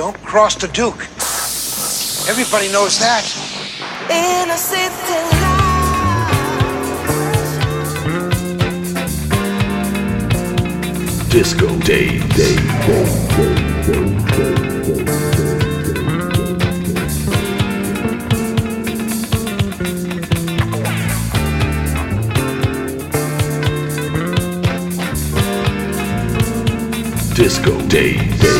Don't cross the Duke. Everybody knows that. In a city Disco Day Dave. Disco Dave, Dave,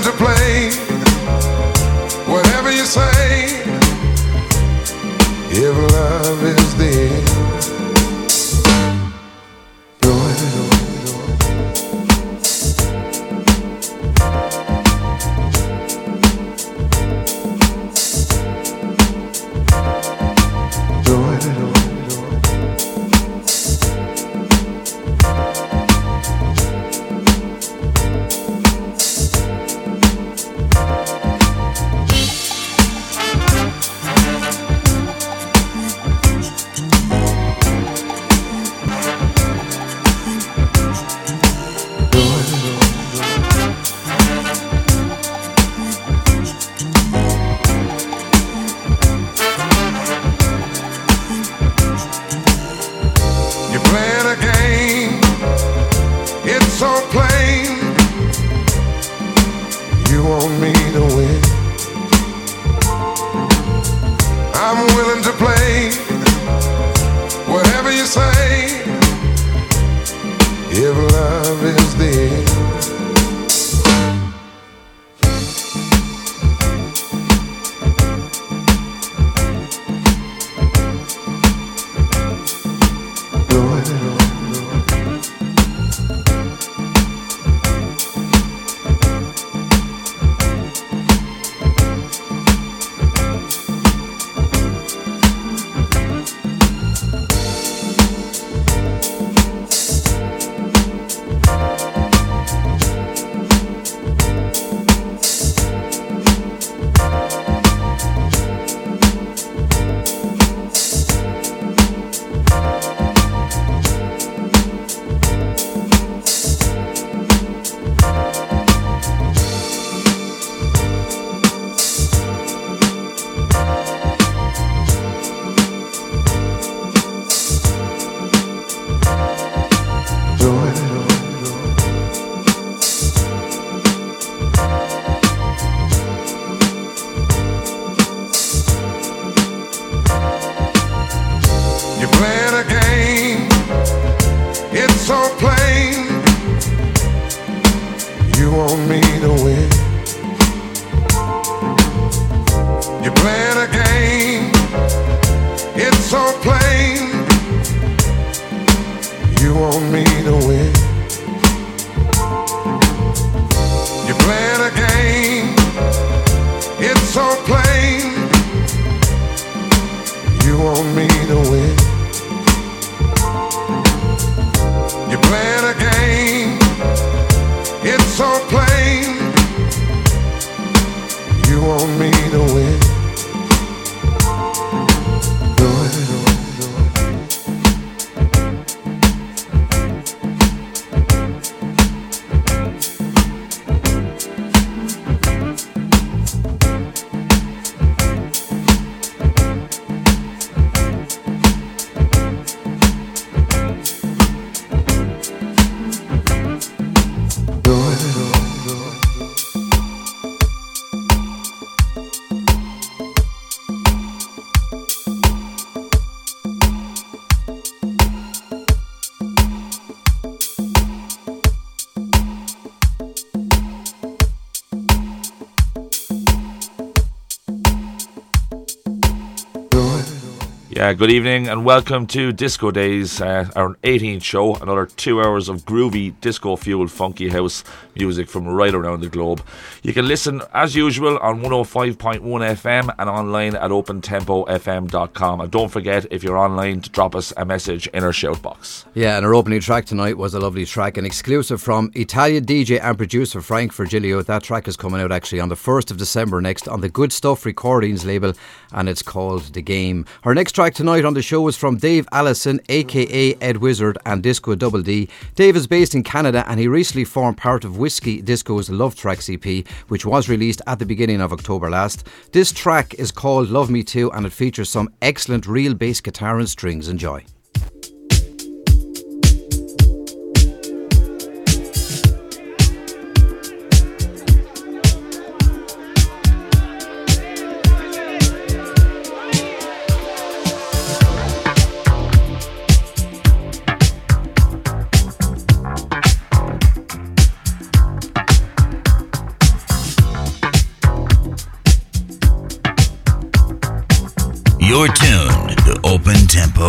To play Uh, good evening and welcome to Disco Days, uh, our 18th show. Another two hours of groovy, disco fueled, funky house music from right around the globe. You can listen as usual on 105.1 FM and online at opentempofm.com. And don't forget, if you're online, to drop us a message in our shout box. Yeah, and our opening track tonight was a lovely track, an exclusive from Italian DJ and producer Frank Virgilio. That track is coming out actually on the 1st of December next on the Good Stuff Recordings label, and it's called The Game. Our next track tonight on the show is from Dave Allison, aka Ed Wizard, and Disco Double D. Dave is based in Canada and he recently formed part of Whiskey Disco's Love Tracks EP, which was released at the beginning of October last. This track is called Love Me Too and it features some excellent real bass guitar and strings. Enjoy.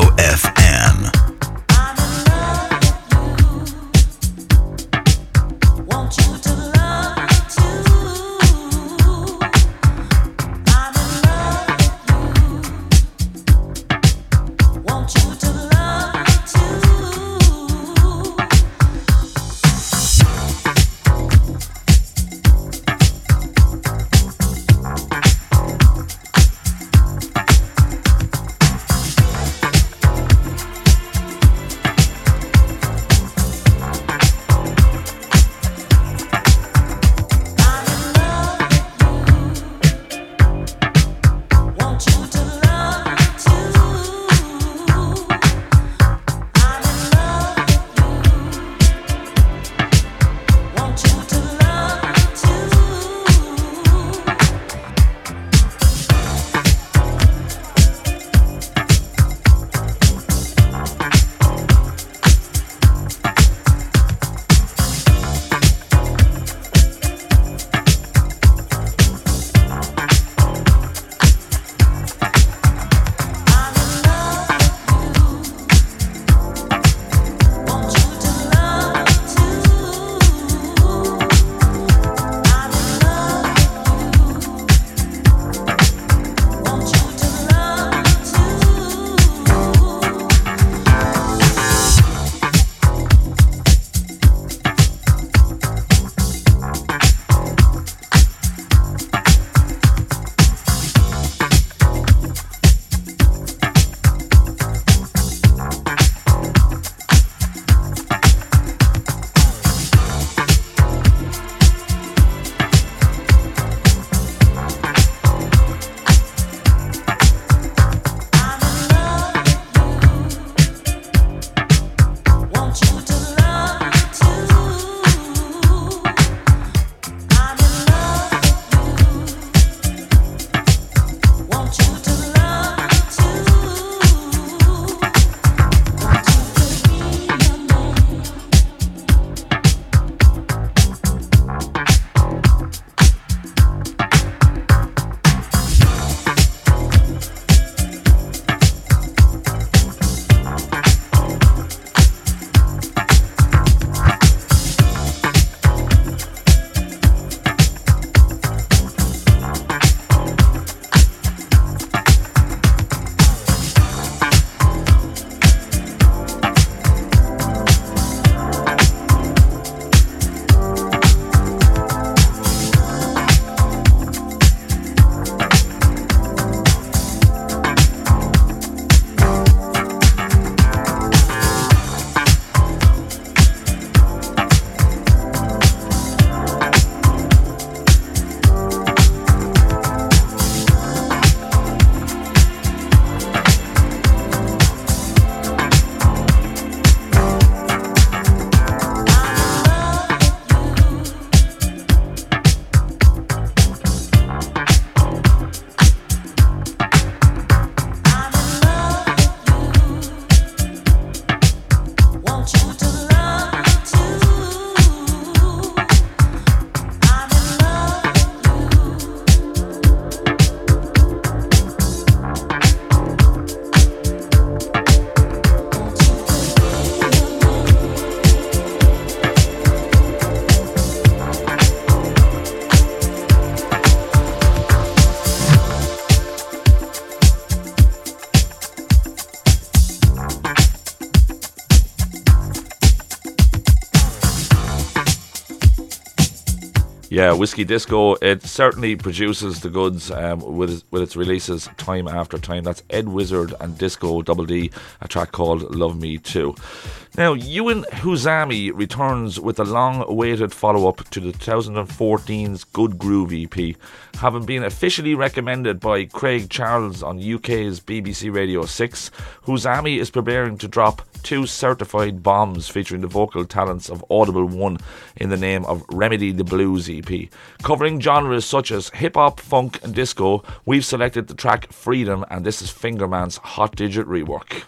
FM. Yeah, Whiskey Disco. It certainly produces the goods um, with with its releases time after time. That's Ed Wizard and Disco Double D, a track called Love Me Too. Now, Ewan Huzami returns with a long awaited follow up to the 2014's Good Groove EP, having been officially recommended by Craig Charles on UK's BBC Radio 6. Huzami is preparing to drop two certified bombs featuring the vocal talents of Audible One in the name of Remedy the Blues EP. Covering genres such as hip hop, funk, and disco, we've selected the track Freedom, and this is Fingerman's Hot Digit rework.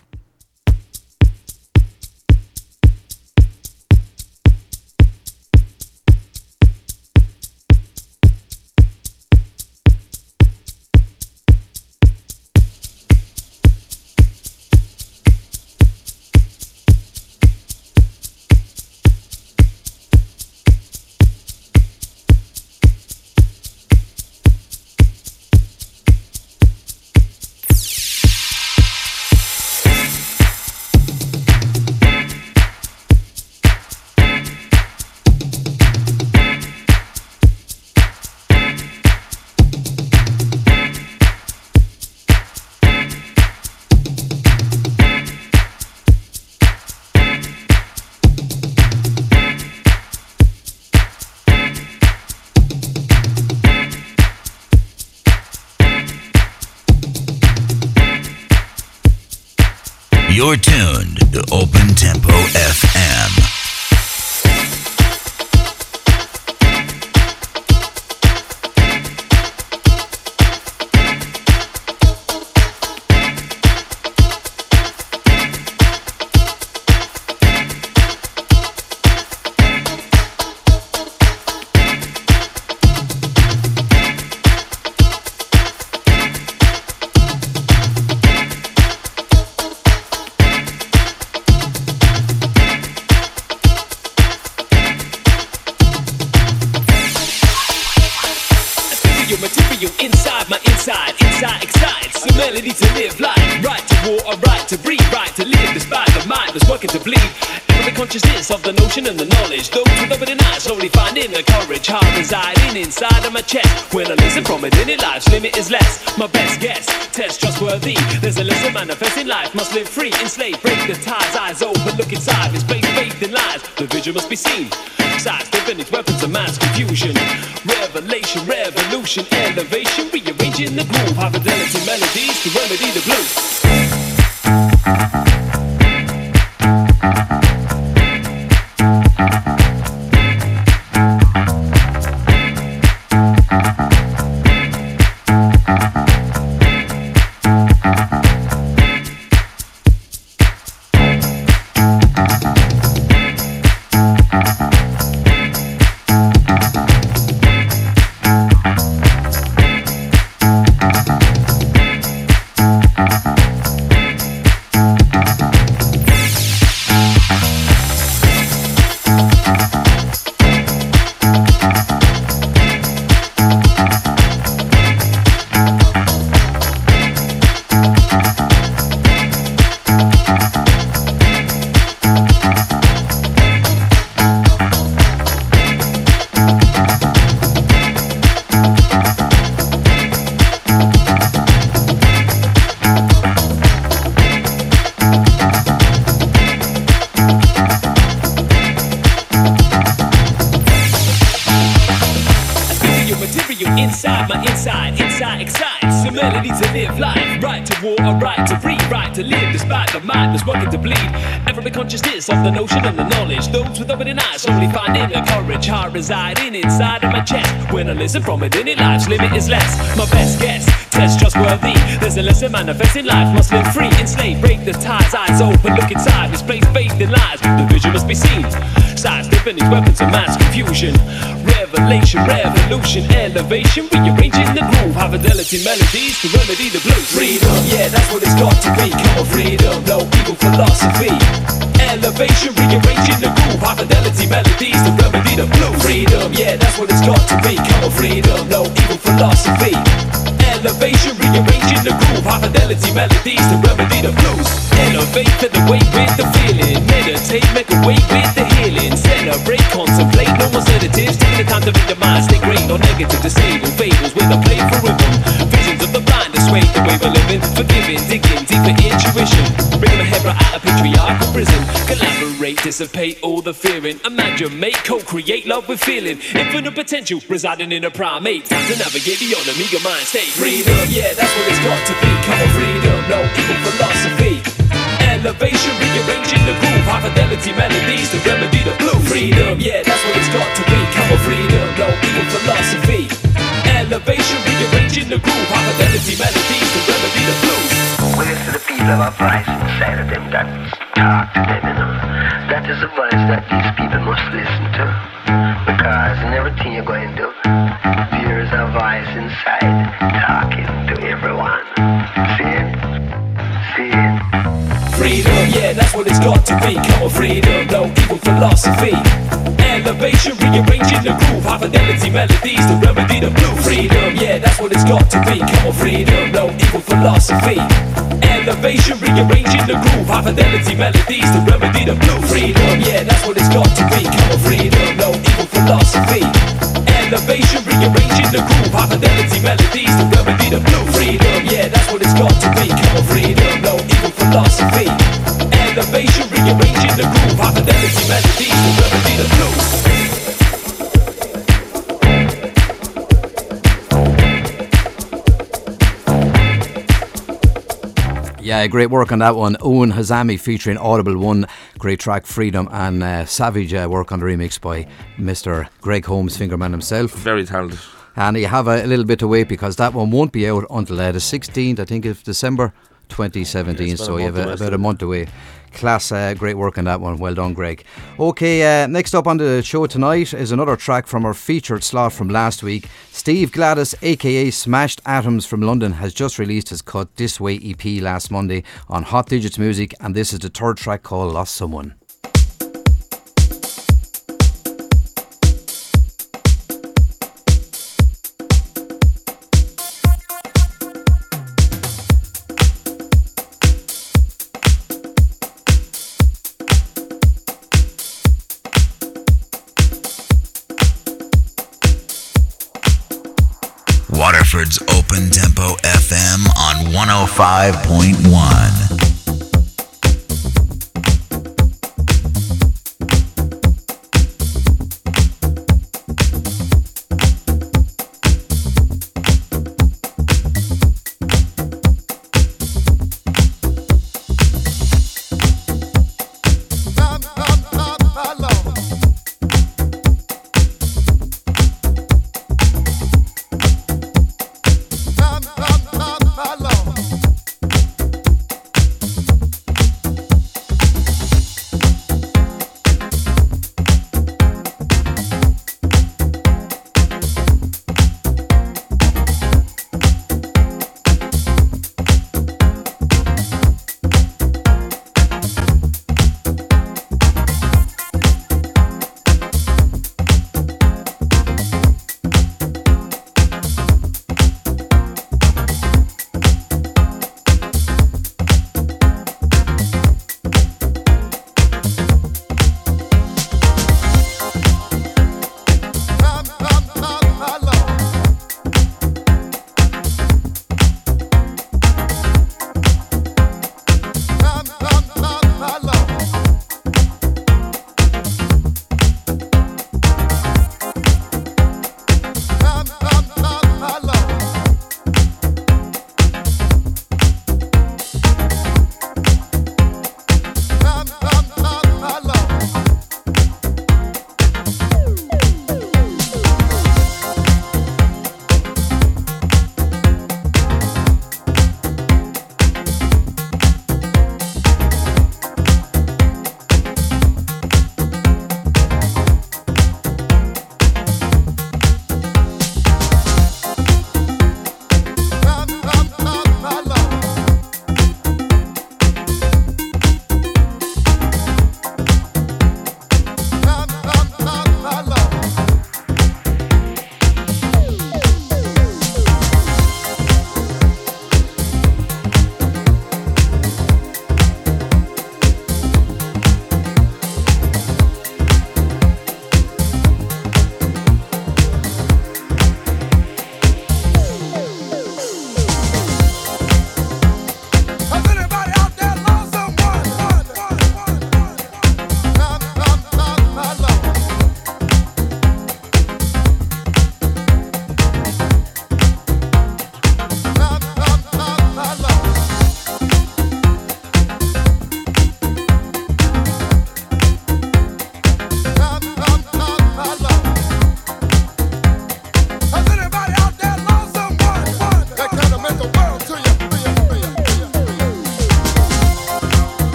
Inside my inside, inside excites the melody to live life, right to war, a right to breathe, right to live despite the mind that's working to bleed. Ever the consciousness of the notion and the knowledge, those with open eyes slowly finding the courage, heart residing inside of my chest. When I listen from it, any life's limit is less. My best guess, test trustworthy. There's a lesson manifesting life, must live free, enslaved, break the ties, eyes open, look inside, misplaced faith in lies. The vision must be seen. Sides, its weapons of mass confusion. Revelation, revolution, elevation, rearranging the groove, high fidelity melodies to remedy the blues. Listen from it, any life's limit is less. My best guess, test trustworthy. There's a lesson manifesting life, must live free, enslaved, break the ties, eyes open, look inside, misplace faith in lies. The vision must be seen. Sidestepping these weapons of mass confusion. Revelation, revolution, elevation, rearranging the groove. High fidelity melodies to remedy the blues. Freedom, yeah, that's what it's got to be. Come on, freedom, no evil philosophy. Elevation, rearranging the groove. High fidelity melodies to remedy the blues. Freedom, yeah, that's what it's got to be. Come on, freedom, no evil philosophy. Elevation, rearranging the groove. High fidelity melodies to remedy the blues. Elevate to the way with the feeling. Meditate, make a way with the healing. Celebrate, contemplate. No more sedatives, taking the time to make your mind stay great. No negative, disable, fables with a play for rhythm. The way we're living. Forgiving, digging, deeper intuition. Bringing the Hebra out of patriarchal prison. Collaborate, dissipate all the fearing. Imagine, make, co-create love with feeling. Infinite potential residing in a primate. Time to navigate beyond the meager mind state. Freedom, yeah, that's what it's got to be. Come on, freedom, no evil philosophy. Elevation, rearranging the groove, high fidelity melodies to remedy the blue. Freedom, yeah, that's what it's got to be. Come on, freedom, no evil philosophy. Elevation, rearranging the groove, high fidelity melodies to remedy the blues. Where's the people of our voice inside of them that talk to them, you know. That is a voice that these people must listen to. Because in everything you're going to do, there is a voice inside talking to everyone. See it? See it? Freedom, yeah, that's what it's got to be. Come on, freedom, no evil philosophy. Elevation, rearranging the groove, high fidelity melodies to remedy the blue. Freedom, yeah, that's what it's got to be. Come on, freedom, no evil philosophy. Elevation, rearranging the groove, high fidelity melodies to remedy the blue. Freedom, yeah, that's what it's got to be. Come on, freedom, no philosophy. Elevation, rearranging the groove, melodies to remedy the blue. Freedom, yeah, that's what it's got to be. Come on, freedom, no evil philosophy. Elevation, rearranging the groove, high melodies to remedy the blues. Yeah, great work on that one. Owen Hazami featuring Audible One, great track Freedom, and uh, Savage uh, work on the remix by Mr. Greg Holmes, Fingerman himself. Very talented. And you have a, little bit to wait because that one won't be out until uh, the 16th, I think, of December 2017. Yeah, so you have month a, away about a month away. Class, uh, great work on that one. Well done, Greg. Okay, uh, next up on the show tonight is another track from our featured slot from last week. Steve Gladys, aka Smashed Atoms from London, has just released his cut This Way EP last Monday on Hot Digits Music, and this is the third track called Lost Someone. Waterford's Open Tempo FM on 105.1.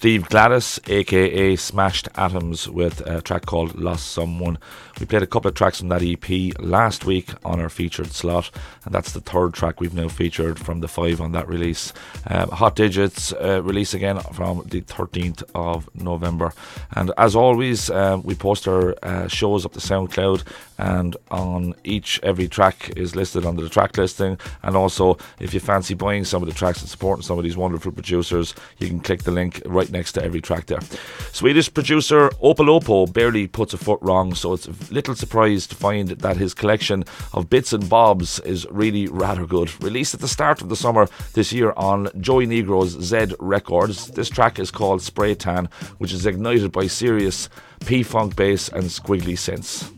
Steve Gladys, aka Smashed Atoms, with a track called Lost Someone. We played a couple of tracks from that EP last week on our featured slot, and that's the third track we've now featured from the five on that release. Um, Hot Digits uh, release again from the 13th of November. And as always, um, we post our uh, shows up to SoundCloud, and on each, every track is listed under the track listing. And also, if you fancy buying some of the tracks and supporting some of these wonderful producers, you can click the link right next to every track there. Swedish producer Opolopo barely puts a foot wrong, so it's little surprised to find that his collection of bits and bobs is really rather good. Released at the start of the summer this year on Joey Negro's Z Records, this track is called Spray Tan, which is ignited by serious P Funk bass and squiggly synths.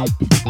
Bye.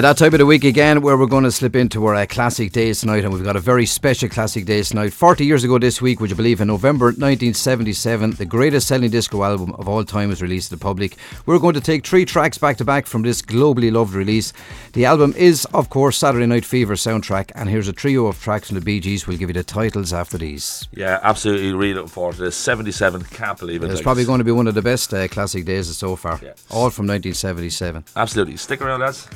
Yeah, that time of the week again where we're going to slip into our uh, classic days tonight, and we've got a very special classic days tonight. 40 years ago this week, would you believe, in November 1977, the greatest selling disco album of all time was released to the public. We're going to take three tracks back to back from this globally loved release. The album is, of course, Saturday Night Fever soundtrack, and here's a trio of tracks from the Bee Gees. We'll give you the titles after these. Yeah, absolutely. Really looking forward to this. 77, can't believe it. It's like probably it's- going to be one of the best uh, classic days so far. yeah. All from 1977. Absolutely. Stick around, lads.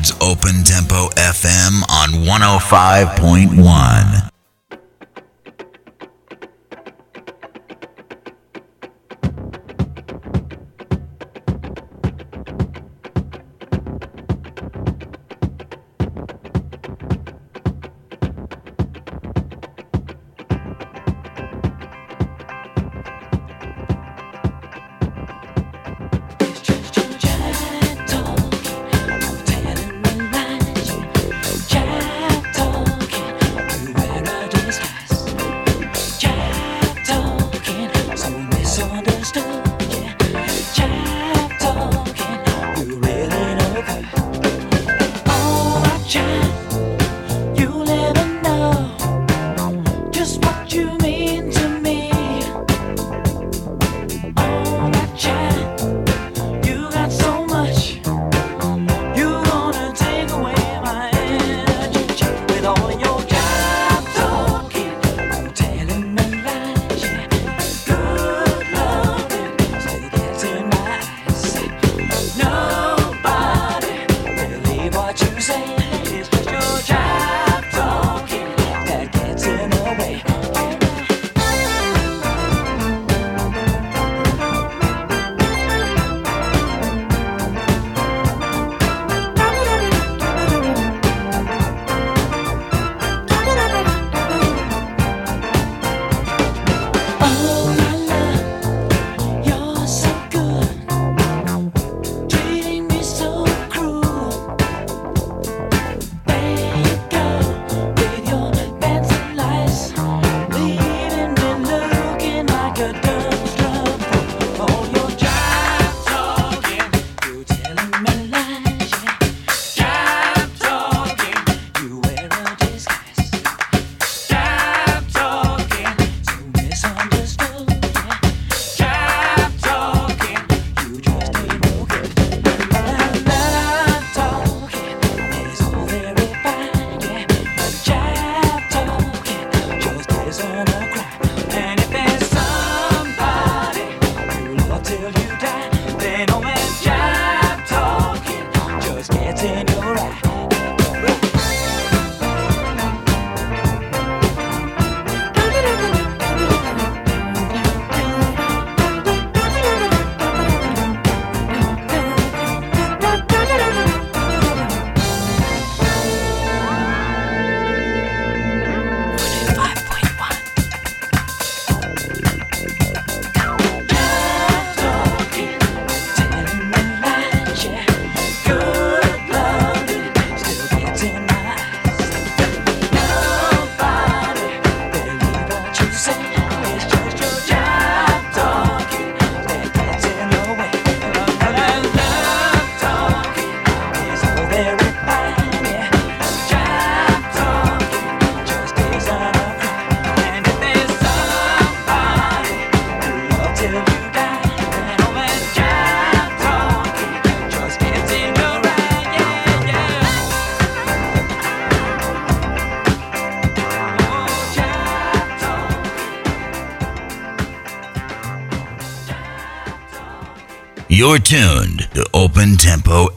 Richards Open Tempo FM on 105.1. You're tuned to Open Tempo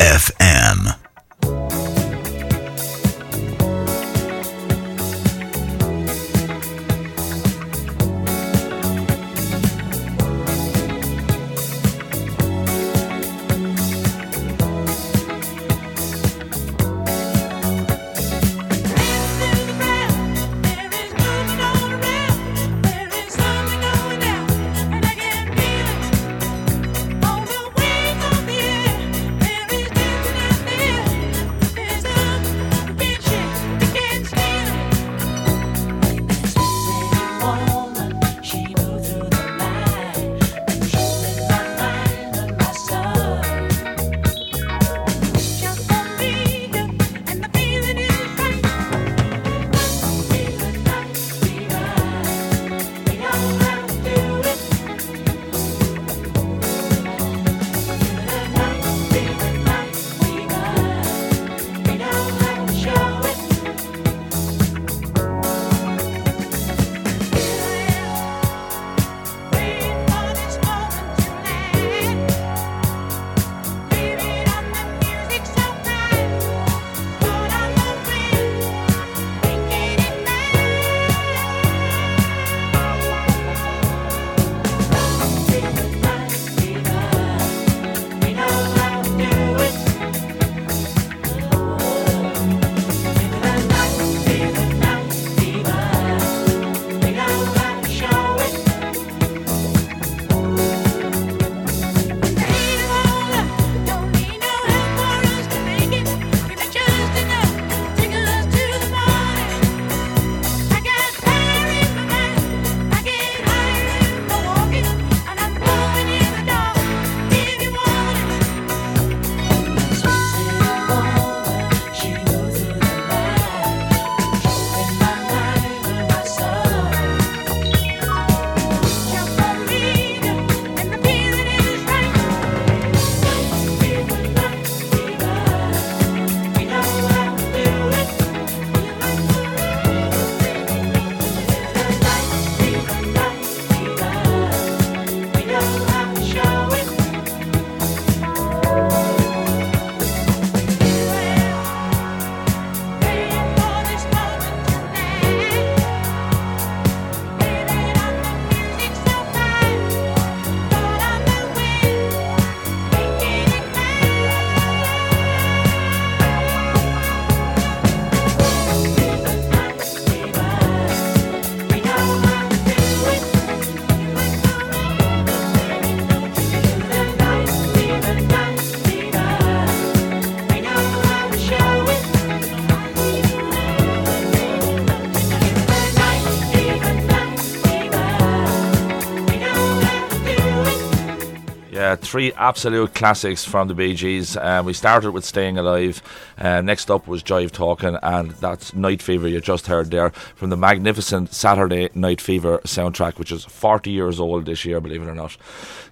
three absolute classics from the Bee Gees. Uh, we started with Staying Alive. Uh, next up was Jive Talking, and that's Night Fever you just heard there from the magnificent Saturday Night Fever soundtrack, which is 40 years old this year, believe it or not.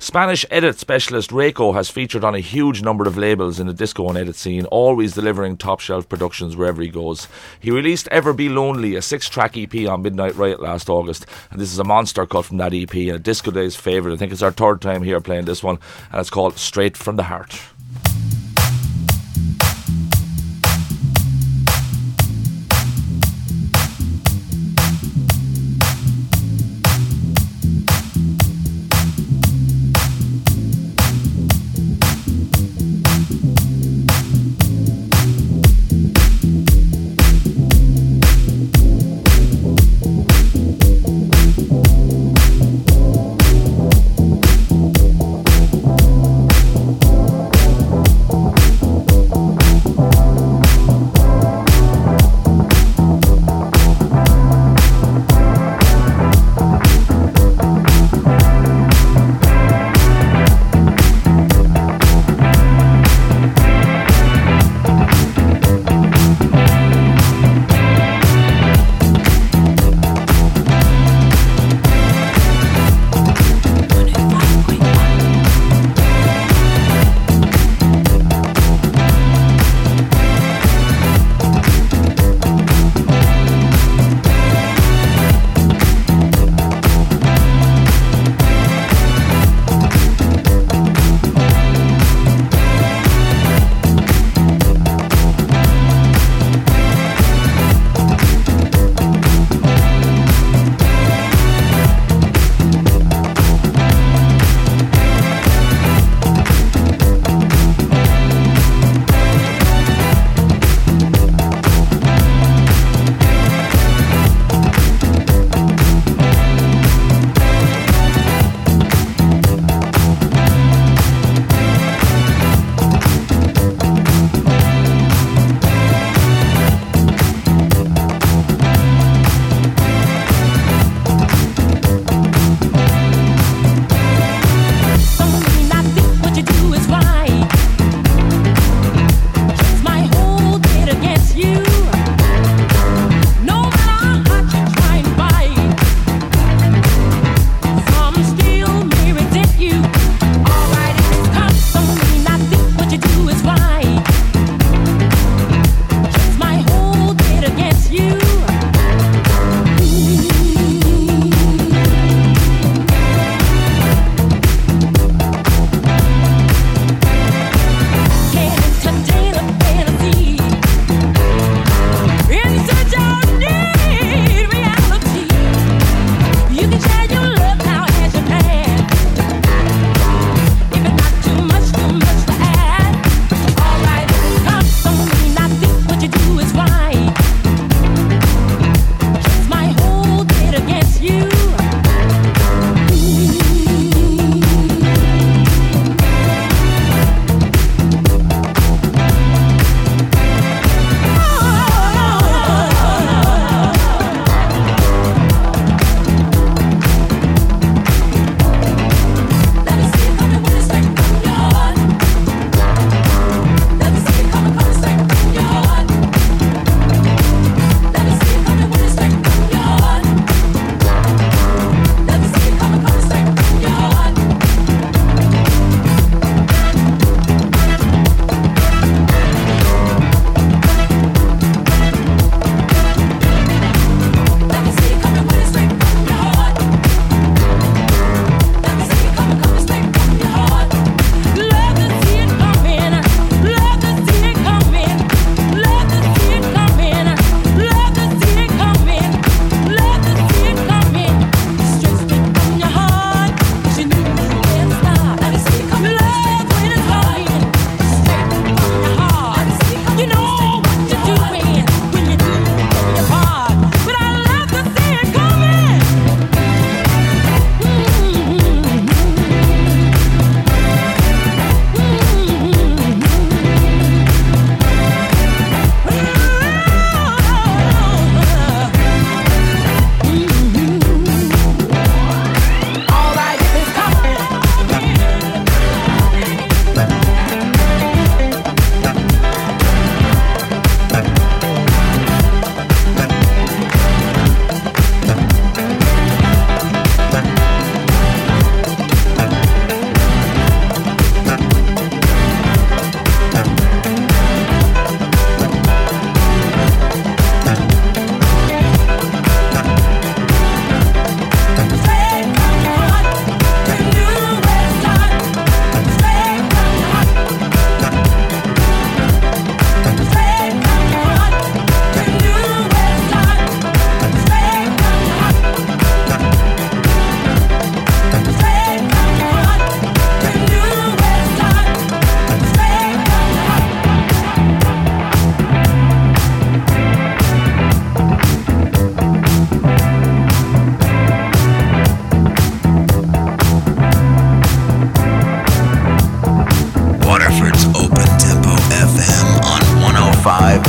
Spanish edit specialist Rayko has featured on a huge number of labels in the disco and edit scene, always delivering top shelf productions wherever he goes. He released Ever Be Lonely, a six track EP on Midnight Riot last August, and this is a monster cut from that EP, and a Disco Day's favourite. I think it's our third time here playing this one, and it's called Straight from the Heart.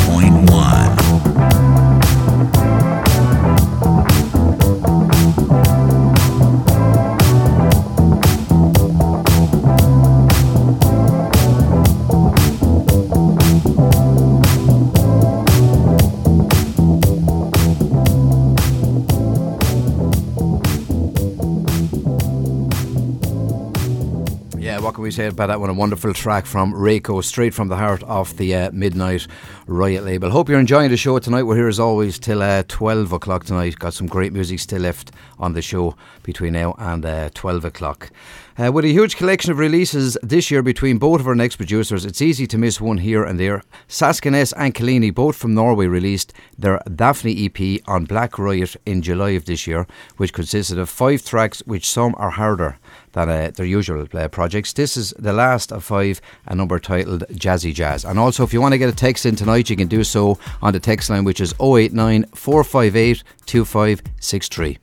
point say about that one? A wonderful track from Rayko, straight from the heart of the uh, Midnight Riot label. Hope you're enjoying the show tonight. We're here as always till uh, 12 o'clock tonight. Got some great music still left on the show between now and uh, 12 o'clock. Uh, with a huge collection of releases this year between both of our next producers, it's easy to miss one here and there. Saskiness and Kalini, both from Norway, released their Daphne EP on Black Riot in July of this year, which consisted of five tracks, which some are harder than uh, their usual uh, projects. This is the last of five, a number titled Jazzy Jazz. And also, if you want to get a text in tonight, you can do so on the text line, which is 089 458 2563.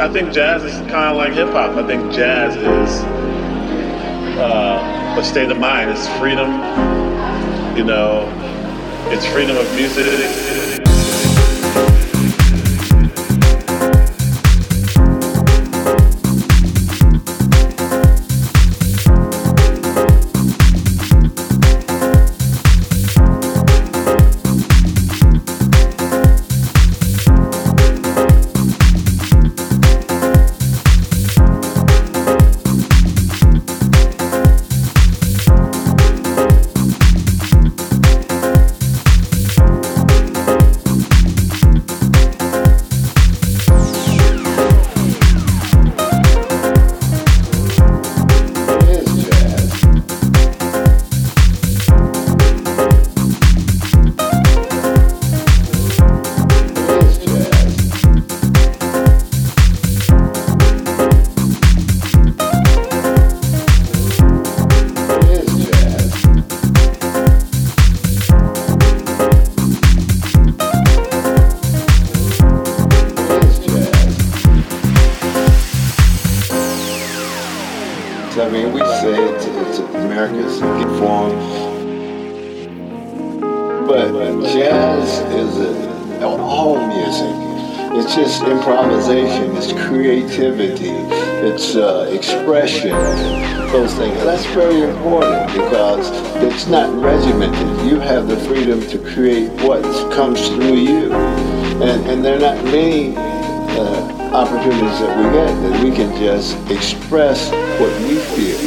I think jazz is kind of like hip hop. I think jazz is uh, a state of mind. It's freedom. You know, it's freedom of music. Improvisation, it's creativity, it's uh, expression, those things. That's very important because it's not regimented. You have the freedom to create what comes through you. And, and there are not many uh, opportunities that we get that we can just express what we feel.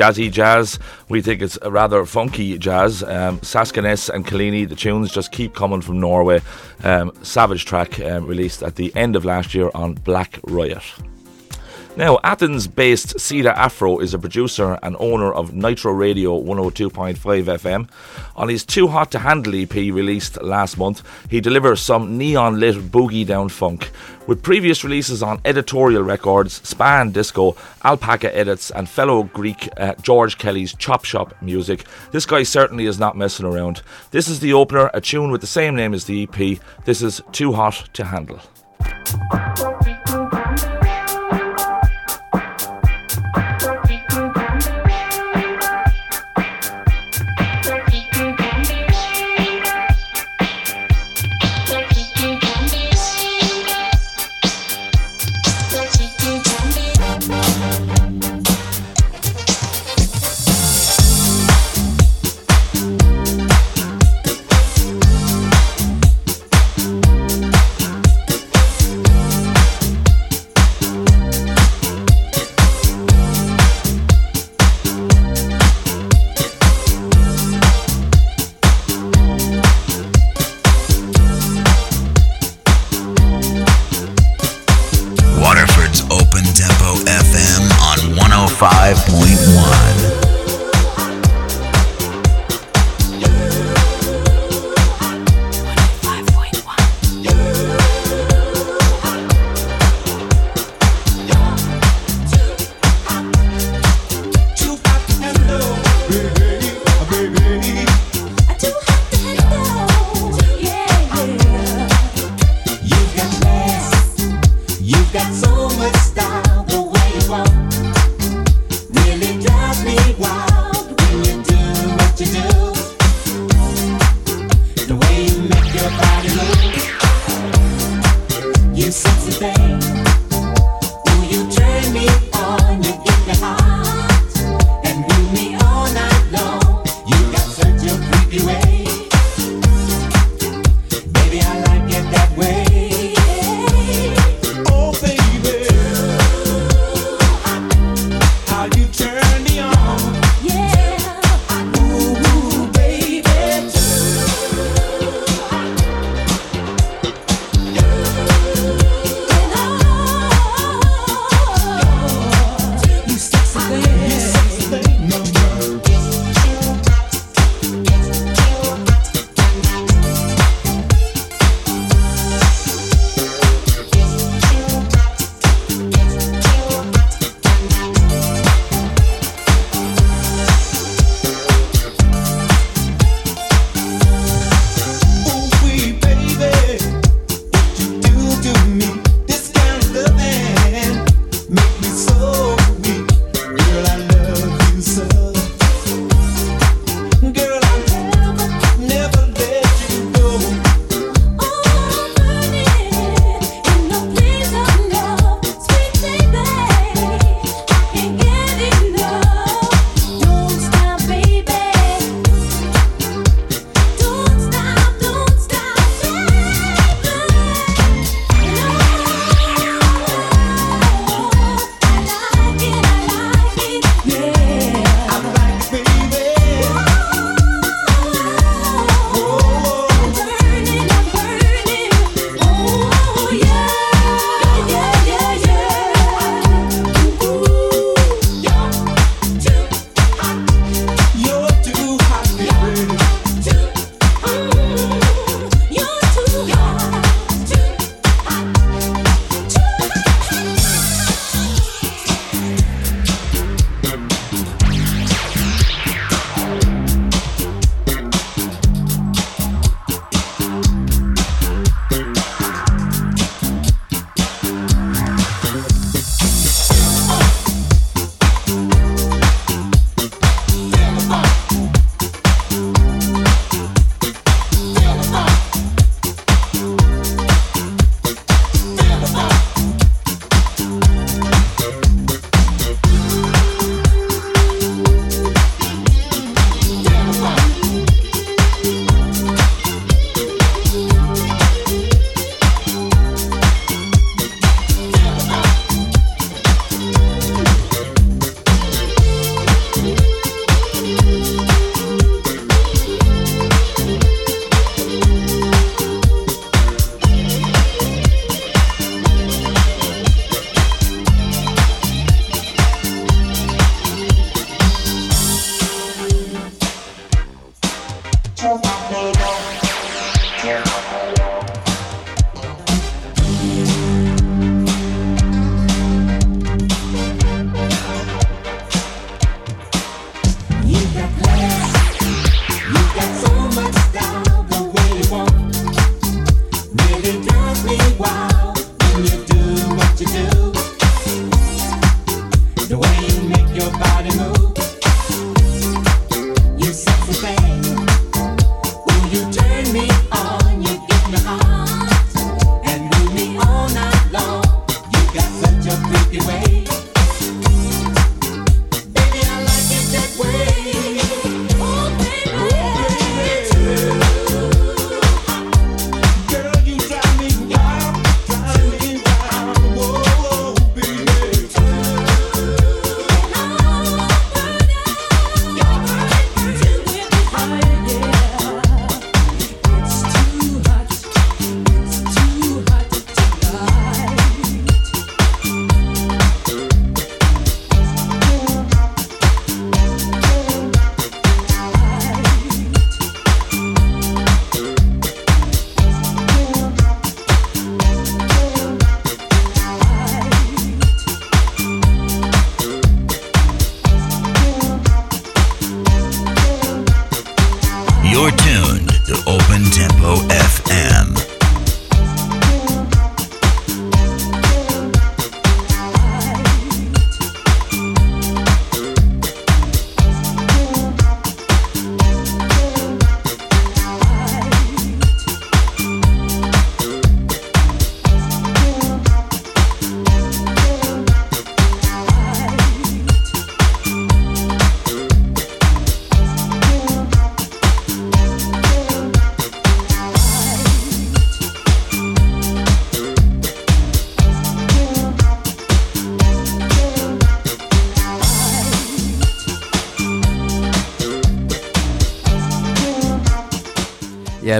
Jazzy jazz. We think it's a rather funky jazz. Um, and Kalini, the tunes just keep coming from Norway. Um, Savage track um, released at the end of last year on Black Riot. Now, Athens based Sida Afro is a producer and owner of Nitro Radio 102.5 FM. On his Too Hot to Handle EP released last month, he delivers some neon lit boogie down funk. With previous releases on Editorial Records, Span Disco, Alpaca Edits, and fellow Greek uh, George Kelly's Chop Shop music, this guy certainly is not messing around. This is the opener, a tune with the same name as the EP. This is Too Hot to Handle. Five point one.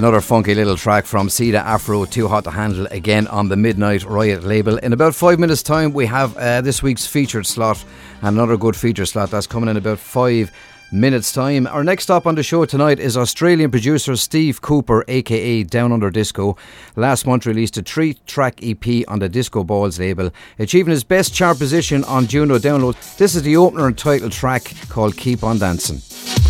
Another funky little track from Cedar Afro, Too Hot to Handle, again on the Midnight Riot label. In about five minutes' time, we have uh, this week's featured slot, another good feature slot that's coming in about five minutes' time. Our next stop on the show tonight is Australian producer Steve Cooper, aka Down Under Disco. Last month released a three track EP on the Disco Balls label, achieving his best chart position on Juno Download. This is the opener and title track called Keep On Dancing.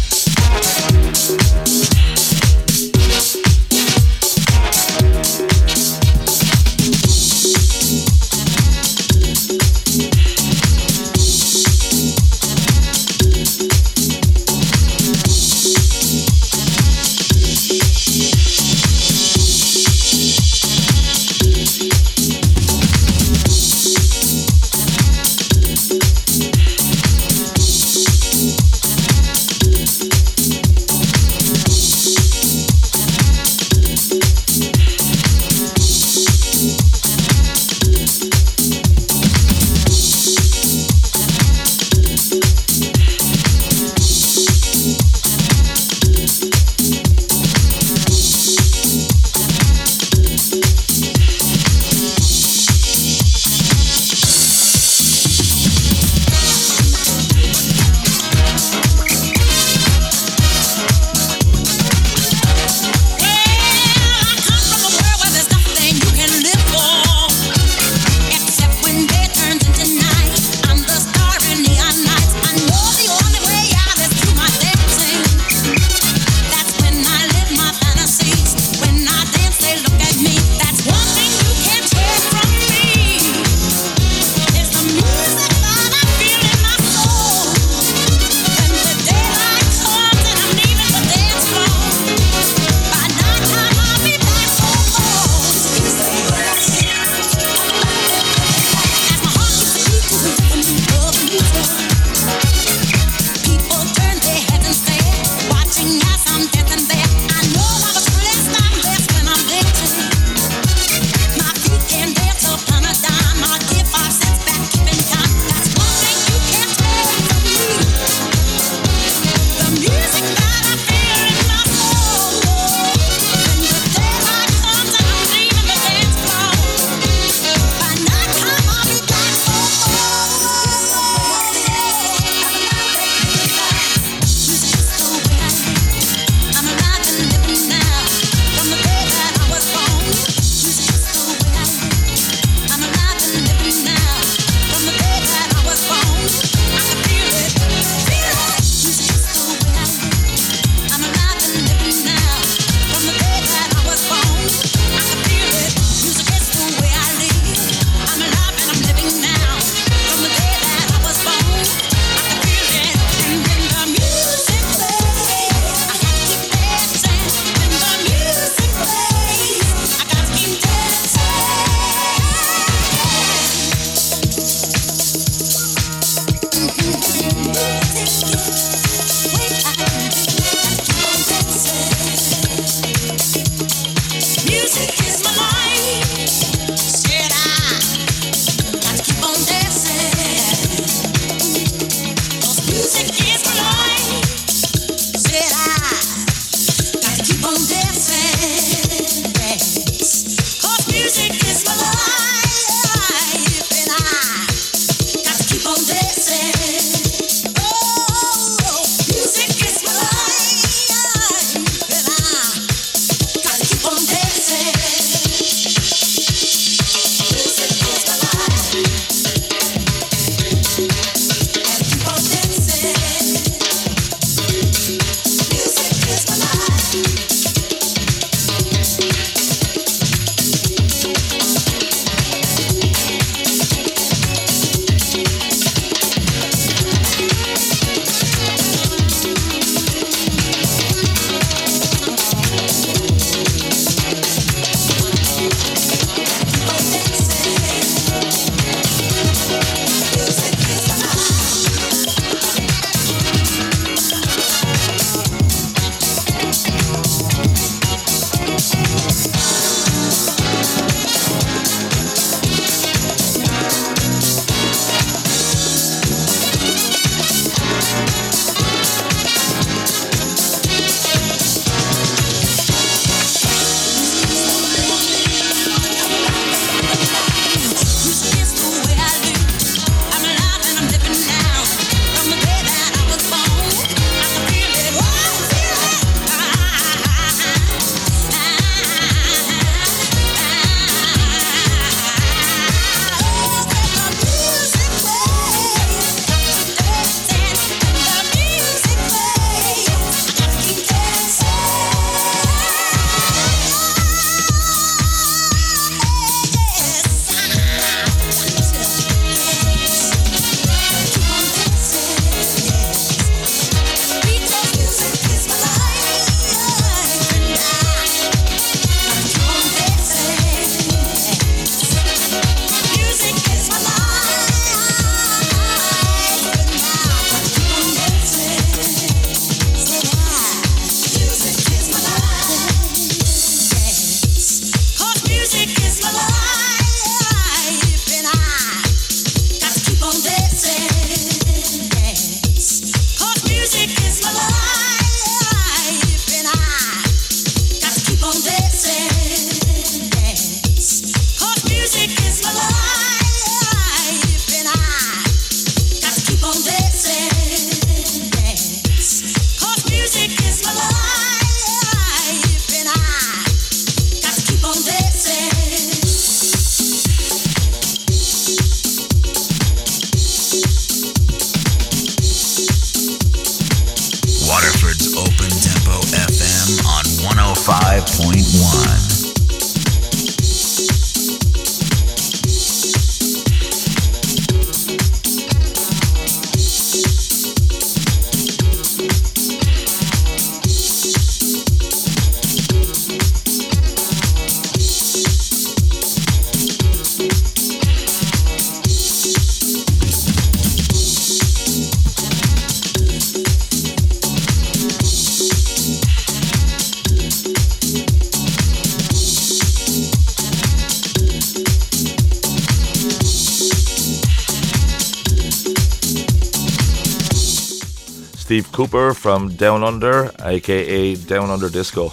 Cooper from Down Under, aka Down Under Disco.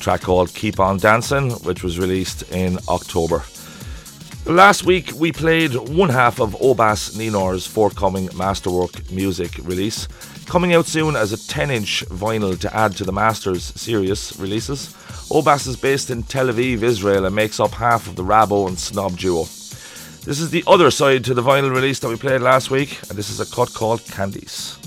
Track called Keep On Dancing, which was released in October. Last week we played one half of Obas Ninor's forthcoming Masterwork music release, coming out soon as a 10 inch vinyl to add to the Masters series releases. Obas is based in Tel Aviv, Israel, and makes up half of the Rabo and Snob duo. This is the other side to the vinyl release that we played last week, and this is a cut called Candies.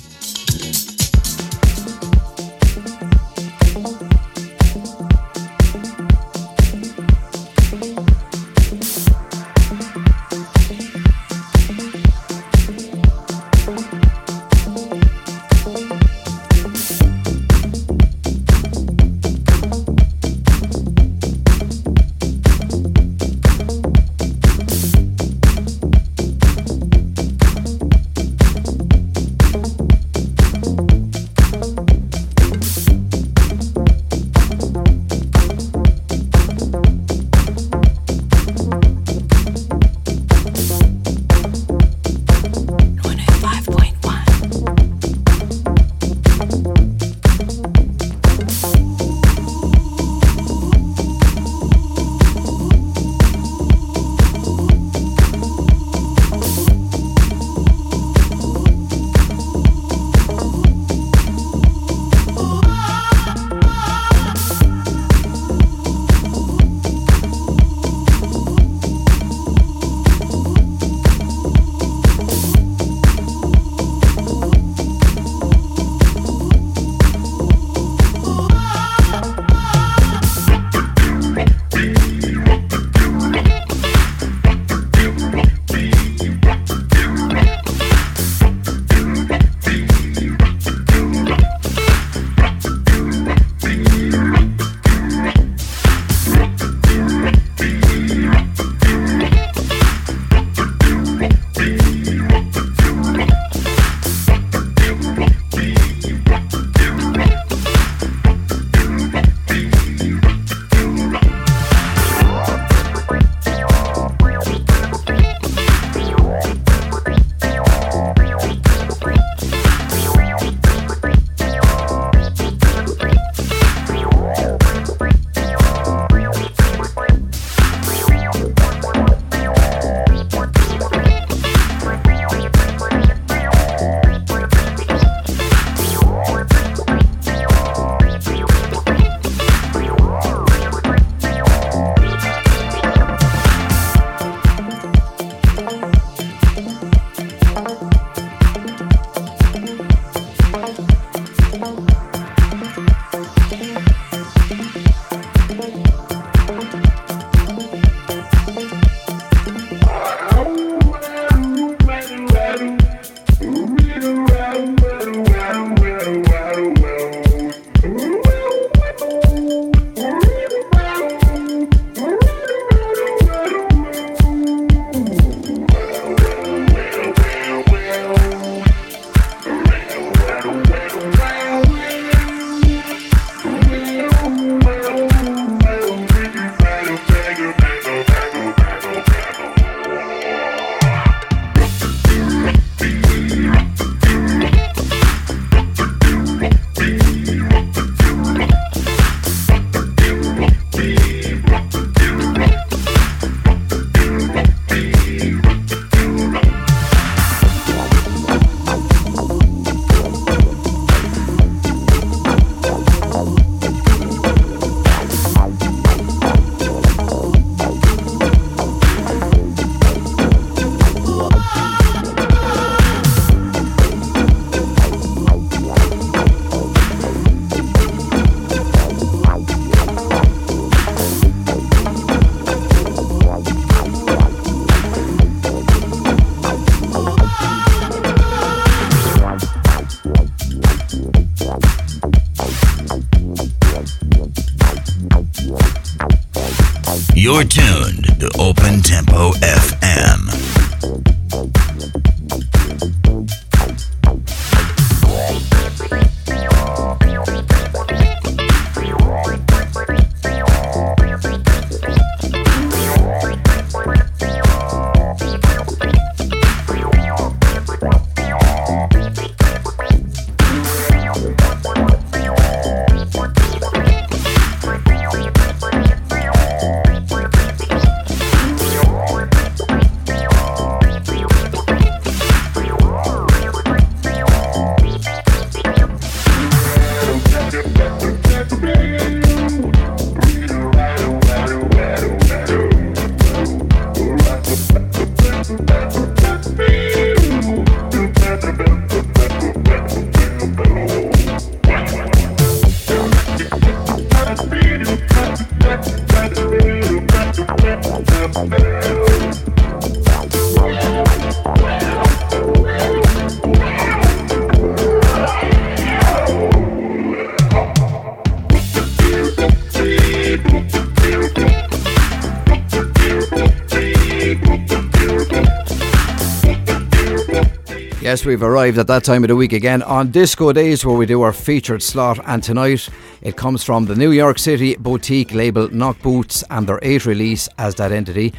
Yes, we've arrived at that time of the week again on Disco Days where we do our featured slot. And tonight it comes from the New York City boutique label Knock Boots and their eighth release as that entity.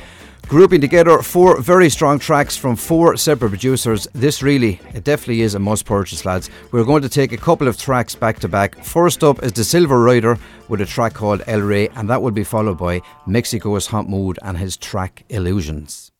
Grouping together four very strong tracks from four separate producers. This really, it definitely is a must purchase, lads. We're going to take a couple of tracks back to back. First up is The Silver Rider with a track called El Rey, and that will be followed by Mexico's Hot Mood and his track Illusions.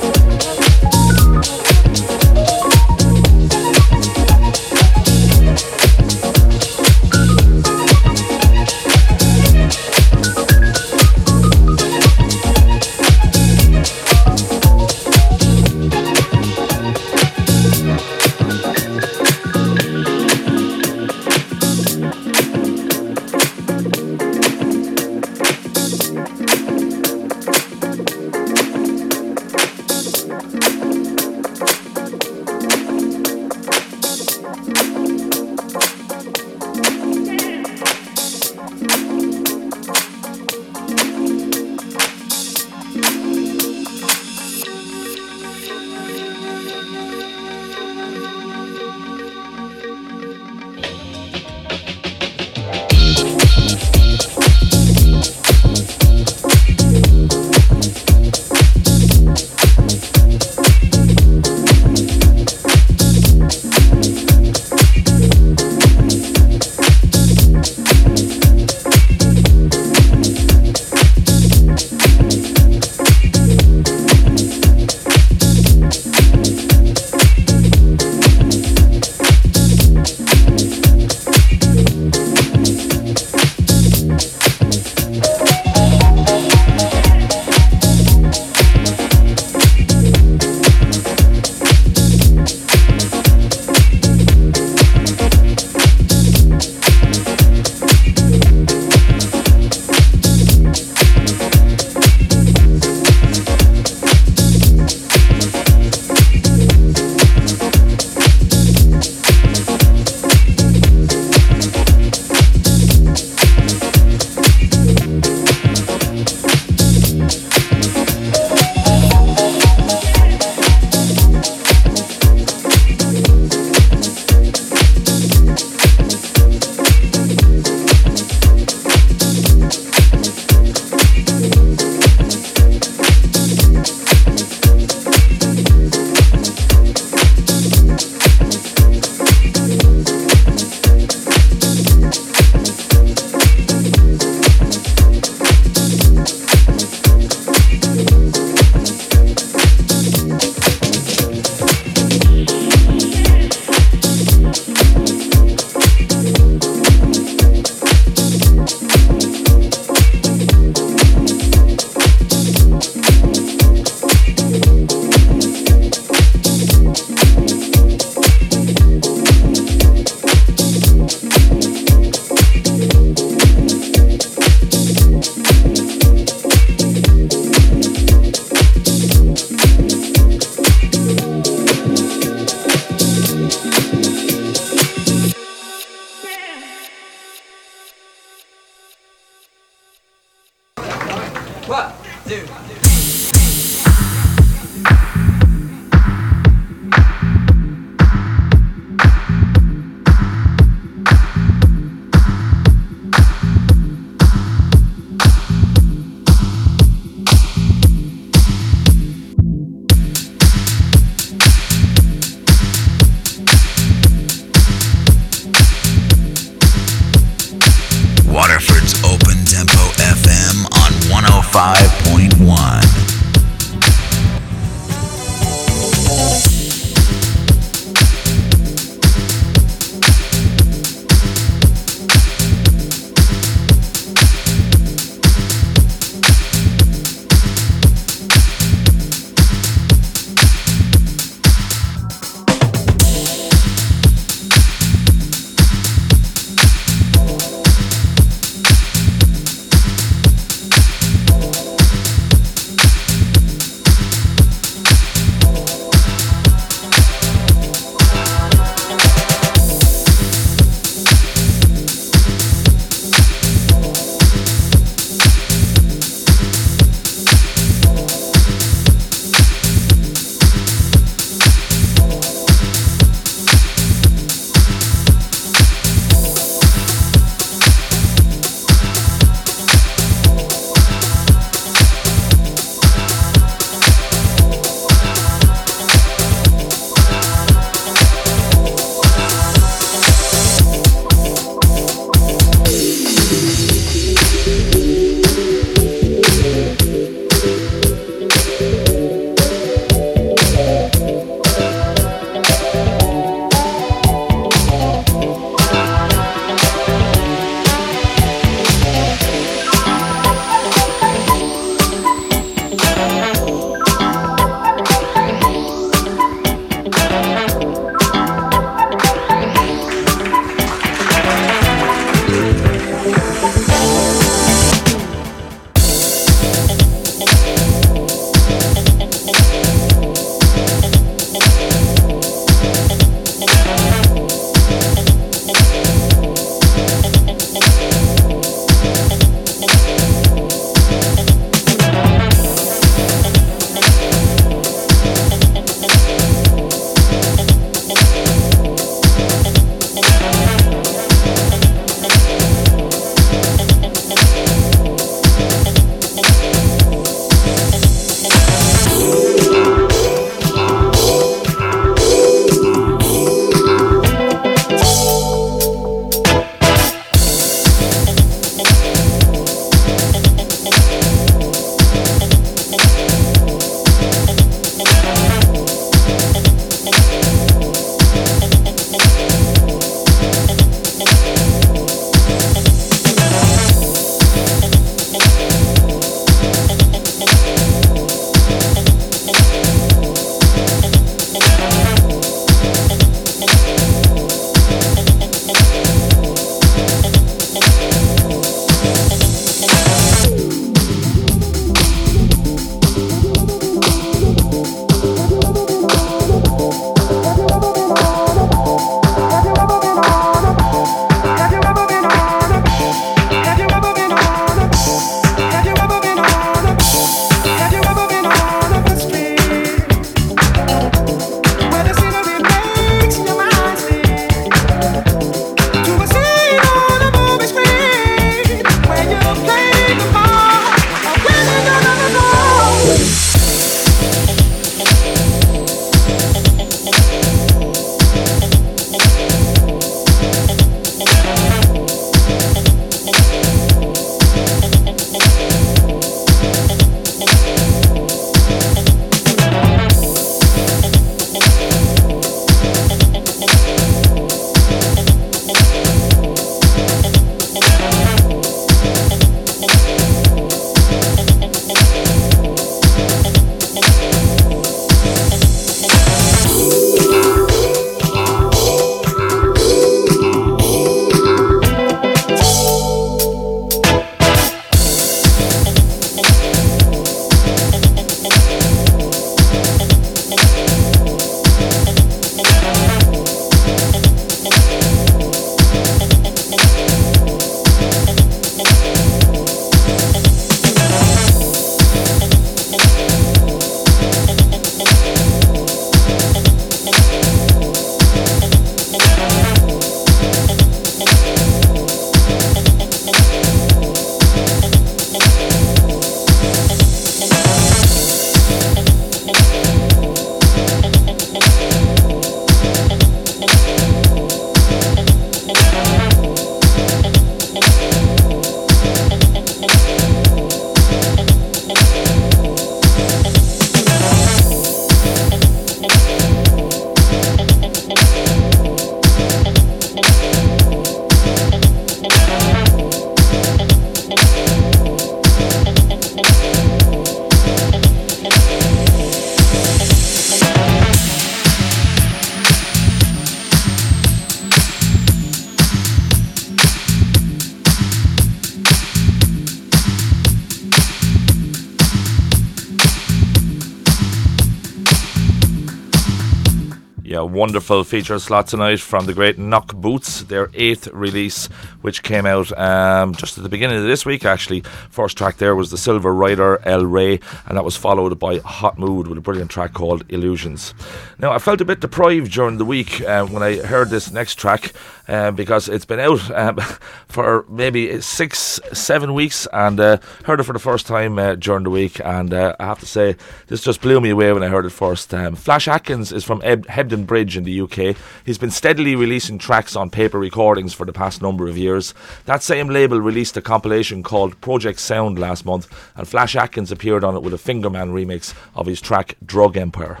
Wonderful feature slot tonight from the great Knock Boots, their eighth release, which came out um, just at the beginning of this week, actually. First track there was The Silver Rider, El Rey, and that was followed by Hot Mood with a brilliant track called Illusions. Now, I felt a bit deprived during the week uh, when I heard this next track uh, because it's been out um, for maybe six, seven weeks and uh, heard it for the first time uh, during the week. And uh, I have to say, this just blew me away when I heard it first. Um, Flash Atkins is from Eb- Hebden Bridge in the UK. He's been steadily releasing tracks on paper recordings for the past number of years. That same label released a compilation called Project Sound last month, and Flash Atkins appeared on it with a Fingerman remix of his track Drug Empire.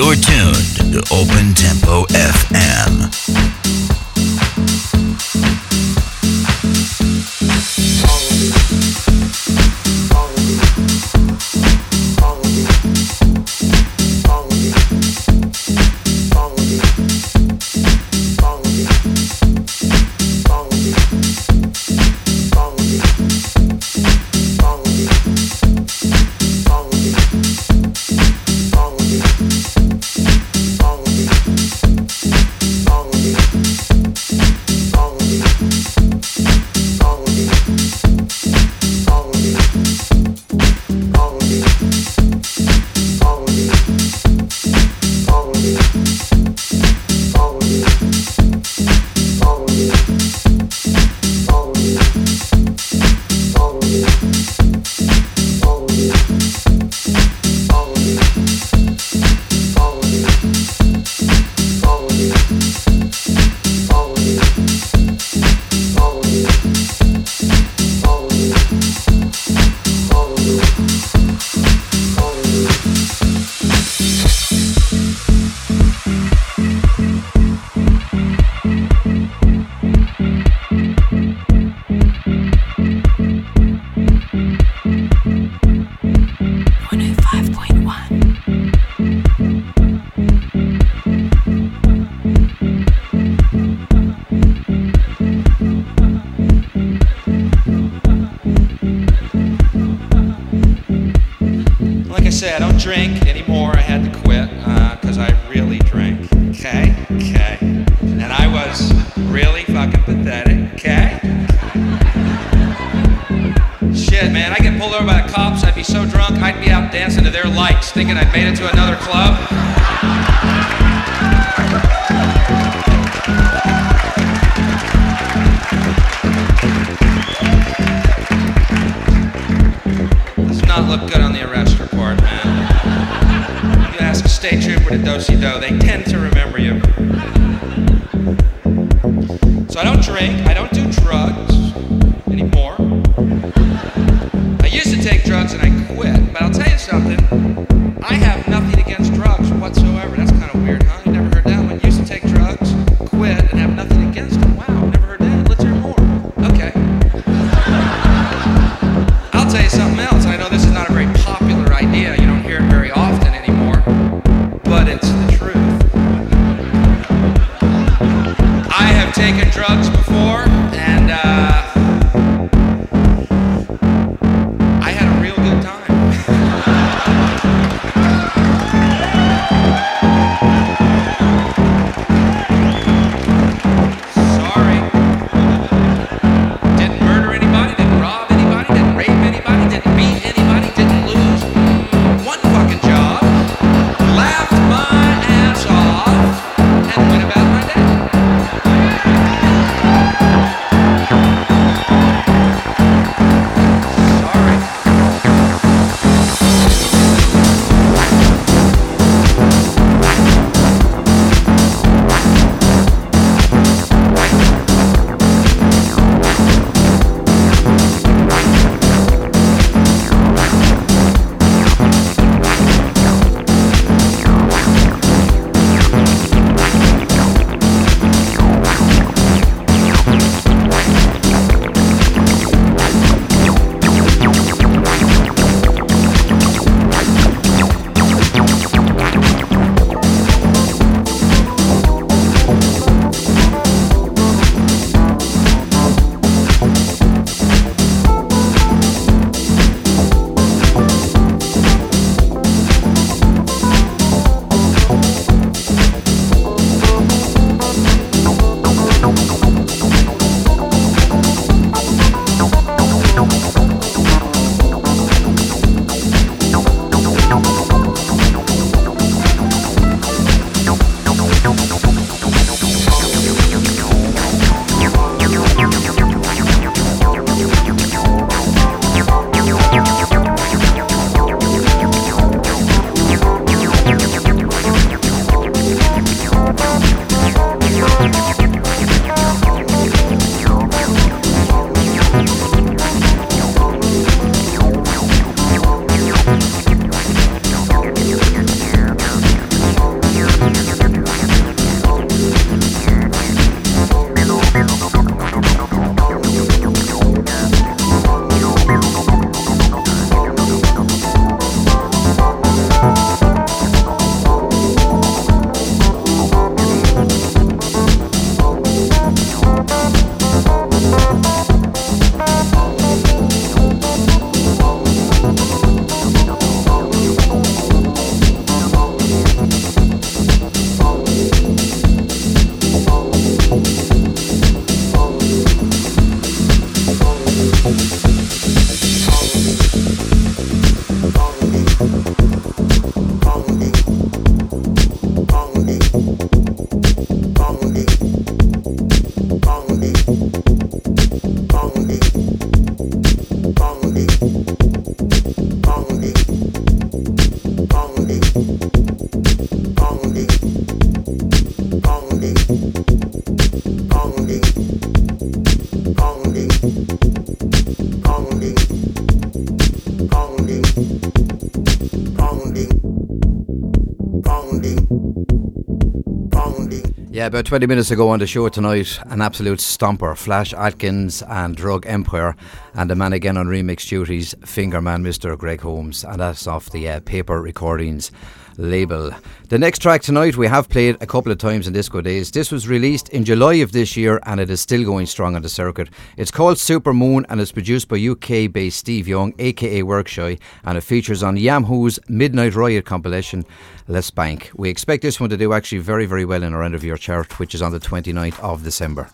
You're tuned to Open Tempo Yeah, about 20 minutes ago on the show tonight, an absolute stomper. Flash Atkins and Drug Empire, and the man again on remix duties, Fingerman Mr. Greg Holmes, and that's off the uh, Paper Recordings label. The next track tonight we have played a couple of times in Disco Days. This was released in July of this year and it is still going strong on the circuit. It's called Super Moon and it's produced by UK based Steve Young, aka Workshy, and it features on Yam Who's Midnight Riot compilation, Les Bank. We expect this one to do actually very, very well in our end of year chart, which is on the 29th of December.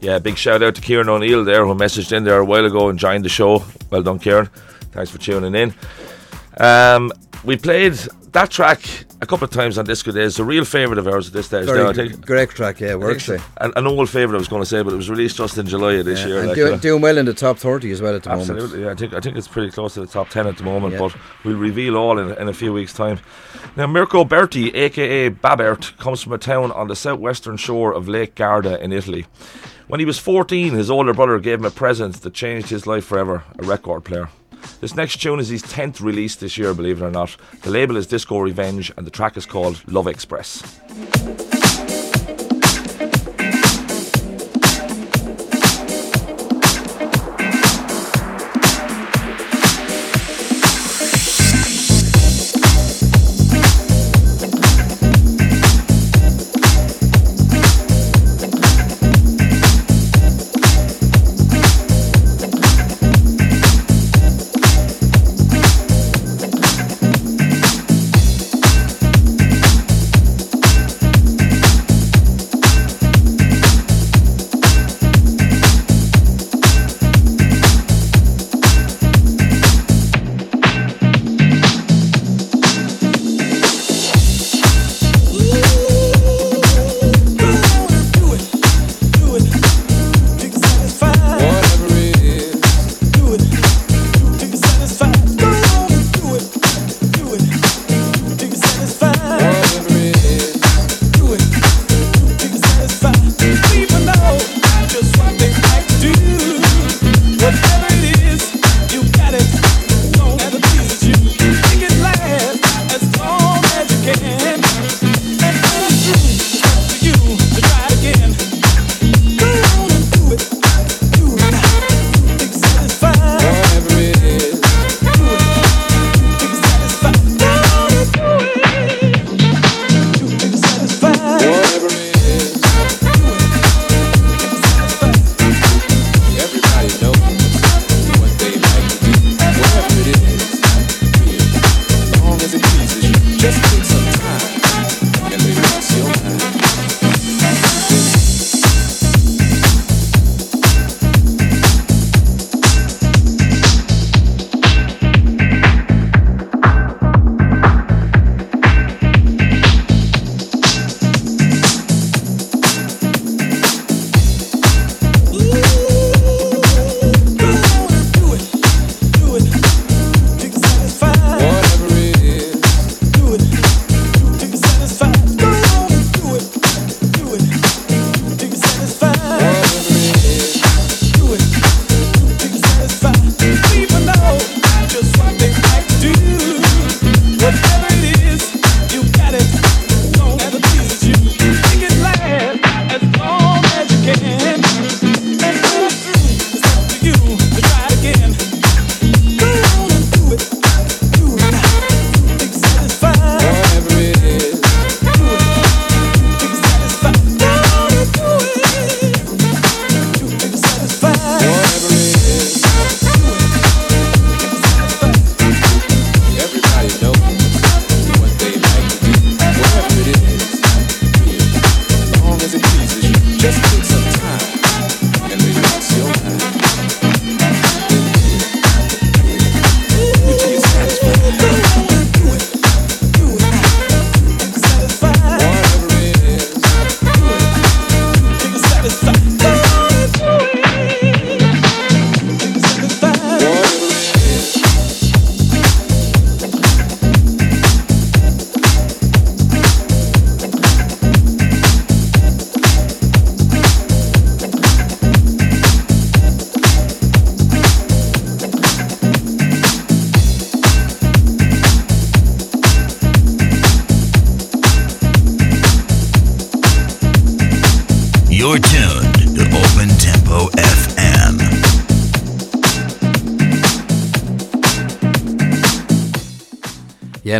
Yeah, big shout out to Kieran O'Neill there who messaged in there a while ago and joined the show. Well done, Kieran. Thanks for tuning in. Um, we played that track a couple of times on Disco Days. A real favourite of ours at this stage. Very now, I think. great track, yeah, works think An, an old favourite, I was going to say, but it was released just in July of this Yeah, year. and like, do- know. doing well in the top 30 as well at the moment. Absolutely, yeah. I think I think it's pretty close to the top ten at the moment, Yeah. but we'll reveal all in, in a few weeks' time. Now, Mirko Berti, aka Babert, comes from a town on the southwestern shore of Lake Garda in Italy. When he was 14, his older brother gave him a present that changed his life forever: a record player. This next tune is his 10th release this year, believe it or not. The label is Disco Revenge, and the track is called Love Express.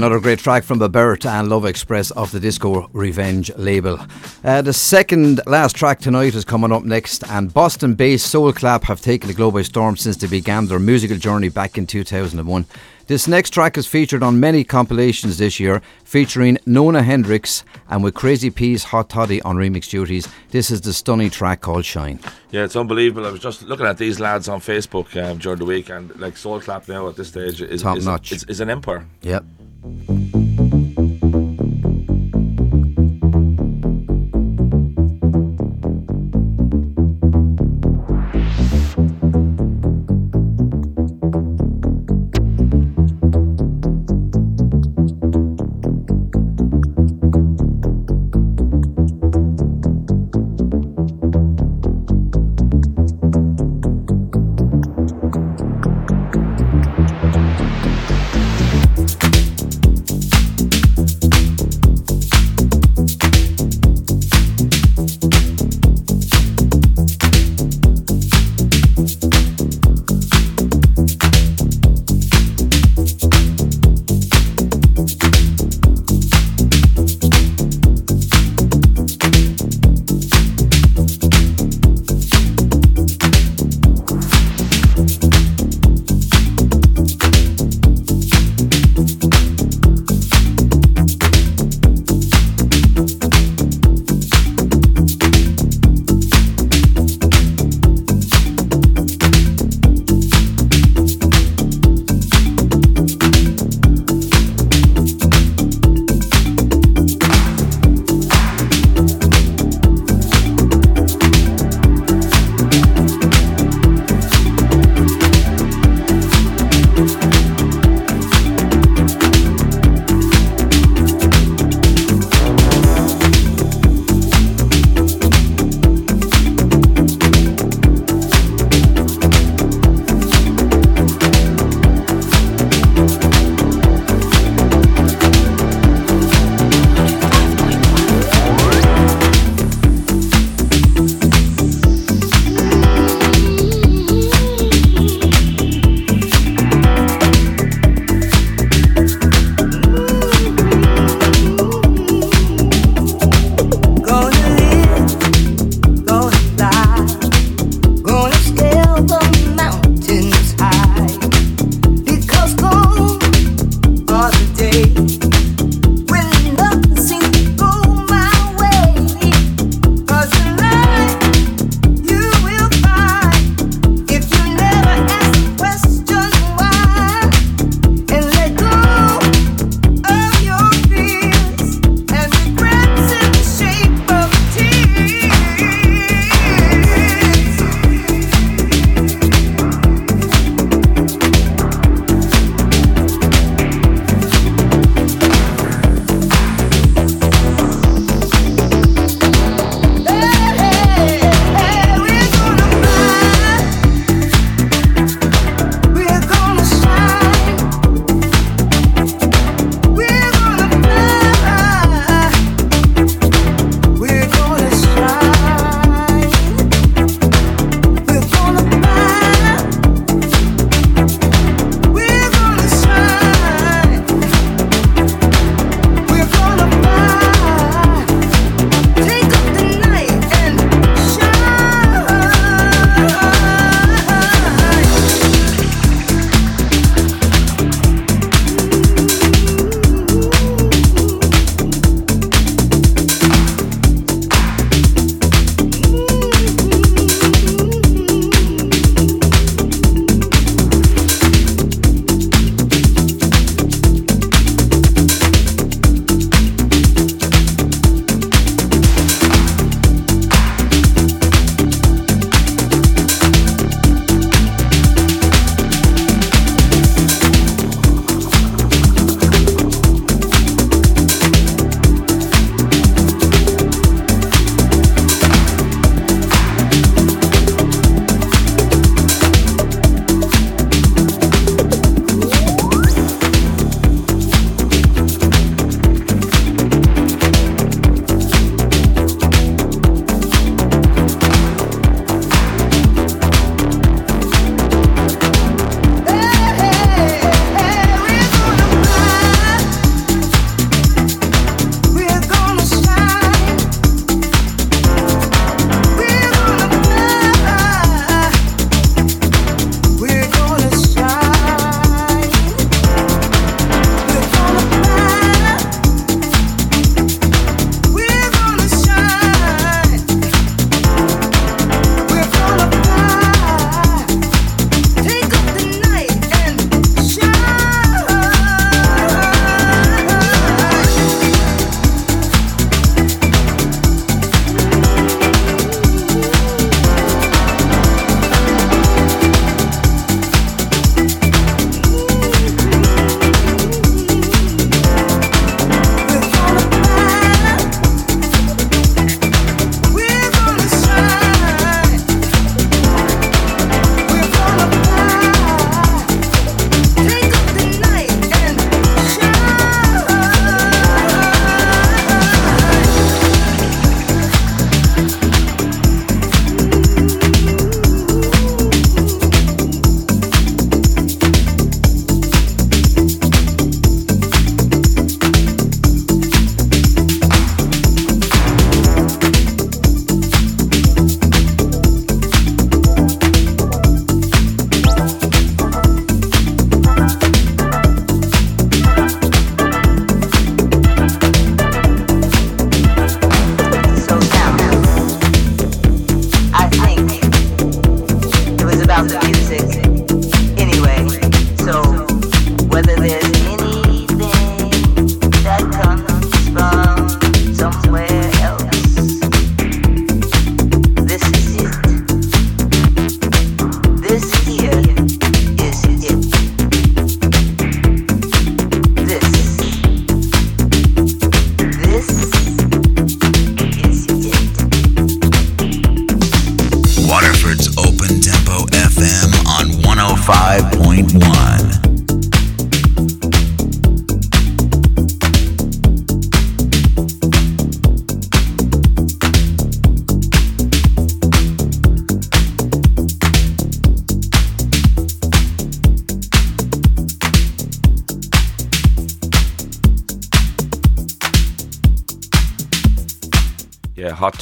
Another great track from Babert and Love Express off the Disco Revenge label. Uh, the second last track tonight is coming up next, and Boston based Soul Clap have taken the globe by storm since they began their musical journey back in 2001. This next track is featured on many compilations this year, featuring Nona Hendryx and with Crazy P's Hot Toddy on remix duties. This is the stunning track called Shine. Yeah, it's unbelievable. I was just looking at these lads on Facebook um, during the week, and like Soul Clap now at this stage is Top is, notch. is, is an empire. Yep. Yeah, Hot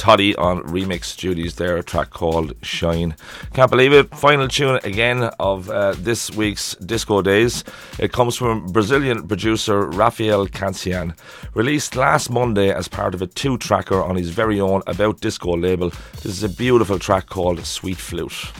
Toddy on remix duties there, a track called Shine. Can't believe it. Final tune again of uh, this week's Disco Days. It comes from Brazilian producer Rafael Cancian. Released last Monday as part of a two tracker on his very own About Disco label. This is a beautiful track called Sweet Flute.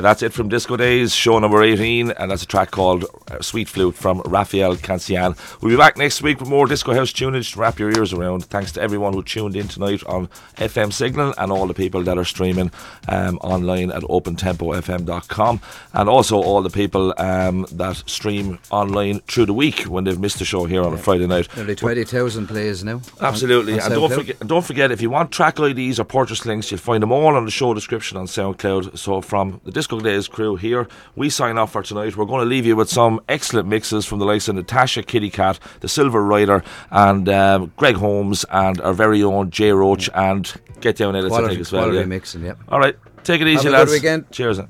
That's it from Disco Days, show number 18, and that's a track called Sweet Flute from Raphael Cancian. We'll be back next week with more Disco House tunage to wrap your ears around. Thanks to everyone who tuned in tonight on FM Signal and all the people that are streaming um, online at opentempofm.com, and also all the people um, that stream online through the week when they've missed the show here on a Friday night. Nearly 20,000 plays now. Absolutely, on- on and don't forget, don't forget if you want track IDs or purchase links, you'll find them all on the show description on SoundCloud. So from the Disco Days crew here, we sign off for tonight. We're going to leave you with some excellent mixes from the likes of Natasha Kitty Katt, the Silver Rider, and um, Greg Holmes, and our very own Jay Roach, and Get Down Edits. I Quality- think as well. quality yeah. mixing, yep. All right, take it easy, Have a good lads. weekend. Cheers. then.